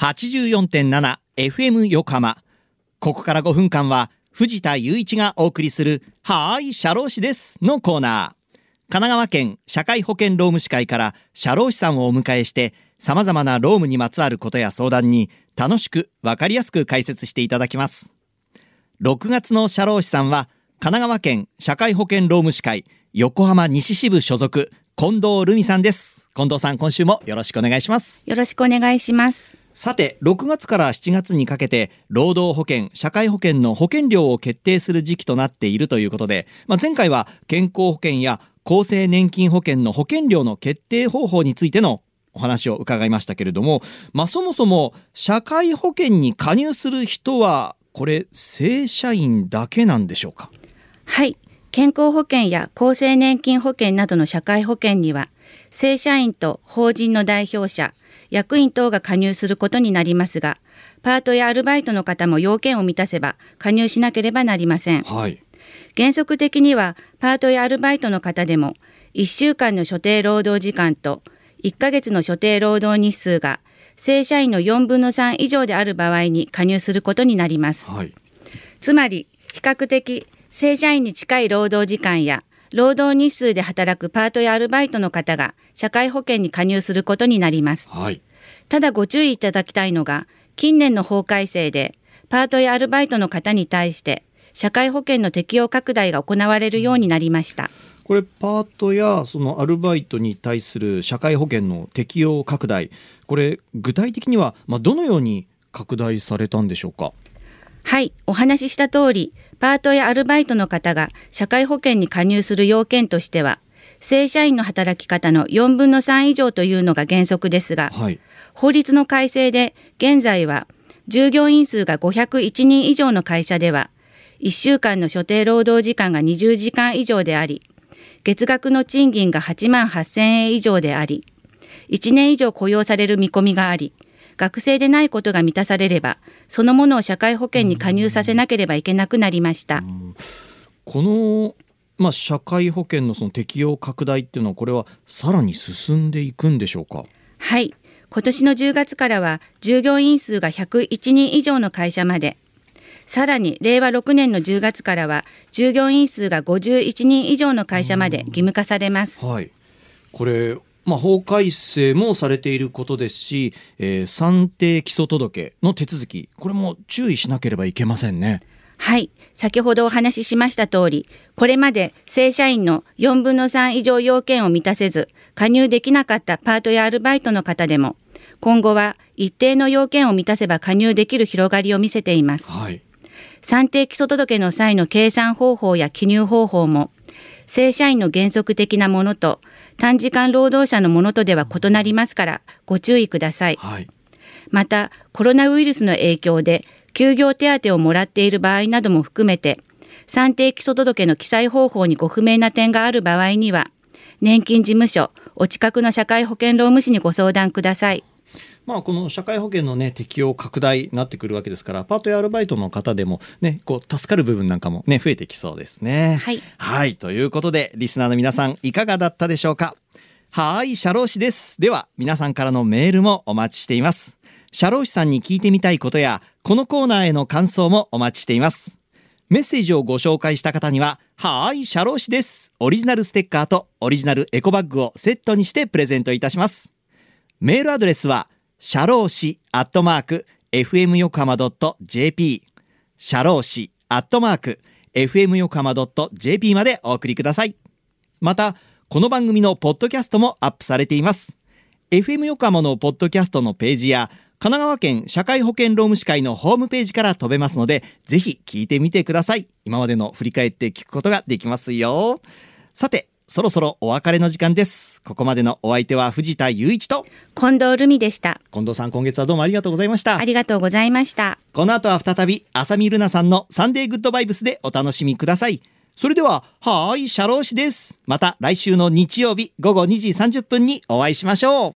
84.7FM 横浜。ここから5分間は藤田雄一がお送りするはーい、社労士ですのコーナー。神奈川県社会保険労務士会から社労士さんをお迎えして様々な労務にまつわることや相談に楽しくわかりやすく解説していただきます。6月の社労士さんは神奈川県社会保険労務士会横浜西支部所属近藤留美さんです。近藤さん、今週もよろしくお願いします。よろしくお願いします。さて、6月から7月にかけて、労働保険、社会保険の保険料を決定する時期となっているということで、まあ、前回は健康保険や厚生年金保険の保険料の決定方法についてのお話を伺いましたけれども、まあ、そもそも社会保険に加入する人は、これ、正社員だけなんでしょうか？はい。健康保険や厚生年金保険などの社会保険には、正社員と法人の代表者、役員等が加入することになりますが、パートやアルバイトの方も要件を満たせば加入しなければなりません。はい。原則的には、パートやアルバイトの方でも、1週間の所定労働時間と1ヶ月の所定労働日数が、正社員の4分の3以上である場合に加入することになります。はい。つまり比較的正社員に近い労働時間や労働日数で働くパートやアルバイトの方が社会保険に加入することになります。はい。ただご注意いただきたいのが近年の法改正でパートやアルバイトの方に対して社会保険の適用拡大が行われるようになりました。これパートやそのアルバイトに対する社会保険の適用拡大これ具体的にはまあどのように拡大されたんでしょうか？はい、お話しした通り、パートやアルバイトの方が社会保険に加入する要件としては、正社員の働き方の4分の3以上というのが原則ですが、はい。法律の改正で現在は従業員数が501人以上の会社では、1週間の所定労働時間が20時間以上であり、月額の賃金が8万8000円以上であり、1年以上雇用される見込みがあり、学生でないことが満たされれば、そのものを社会保険に加入させなければいけなくなりました。この、まあ、社会保険のその適用拡大っていうのはこれはさらに進んでいくんでしょうか？はい。今年の10月からは従業員数が101人以上の会社まで、さらに令和6年の10月からは従業員数が51人以上の会社まで義務化されます。はいこれまあ、法改正もされていることですし、えー算定基礎届の手続きこれも注意しなければいけませんね。はい。先ほどお話ししました通り、これまで正社員の4分の3以上要件を満たせず、加入できなかったパートやアルバイトの方でも、今後は一定の要件を満たせば加入できる広がりを見せています。はい算定基礎届の際の計算方法や記入方法も、正社員の原則的なものと短時間労働者のものとでは異なりますからご注意ください。はいまたコロナウイルスの影響で休業手当をもらっている場合なども含めて算定基礎届の記載方法にご不明な点がある場合には年金事務所お近くの社会保険労務士にご相談ください。まあ、この社会保険の、ね、適用拡大になってくるわけですからパートやアルバイトの方でも、ね、こう助かる部分なんかも、ね、増えてきそうですね。はい。はい。ということでリスナーの皆さんいかがだったでしょうか？はい社労士です。では皆さんからのメールもお待ちしています。社労士さんに聞いてみたいことやこのコーナーへの感想もお待ちしています。メッセージをご紹介した方にははい社労士です。オリジナルステッカーとオリジナルエコバッグをセットにしてプレゼントいたしますメールアドレスは、社労士アットマーク、fm 横浜 .jp、社労士アットマーク、fm 横浜 .jp までお送りください。また、この番組のポッドキャストもアップされています。FM 横浜のポッドキャストのページや、神奈川県社会保険労務士会のホームページから飛べますので、ぜひ聞いてみてください。今までの振り返って聞くことができますよ。さて、そろそろお別れの時間です。ここまでのお相手は藤田雄一と、近藤留美でした。近藤さん今月はどうもありがとうございましたあ。りがとうございました。この後は再び、浅見ルナさんのサンデーグッドバイブスでお楽しみください。それでは、はーい、社労士です。また来週の日曜日午後2時30分にお会いしましょう。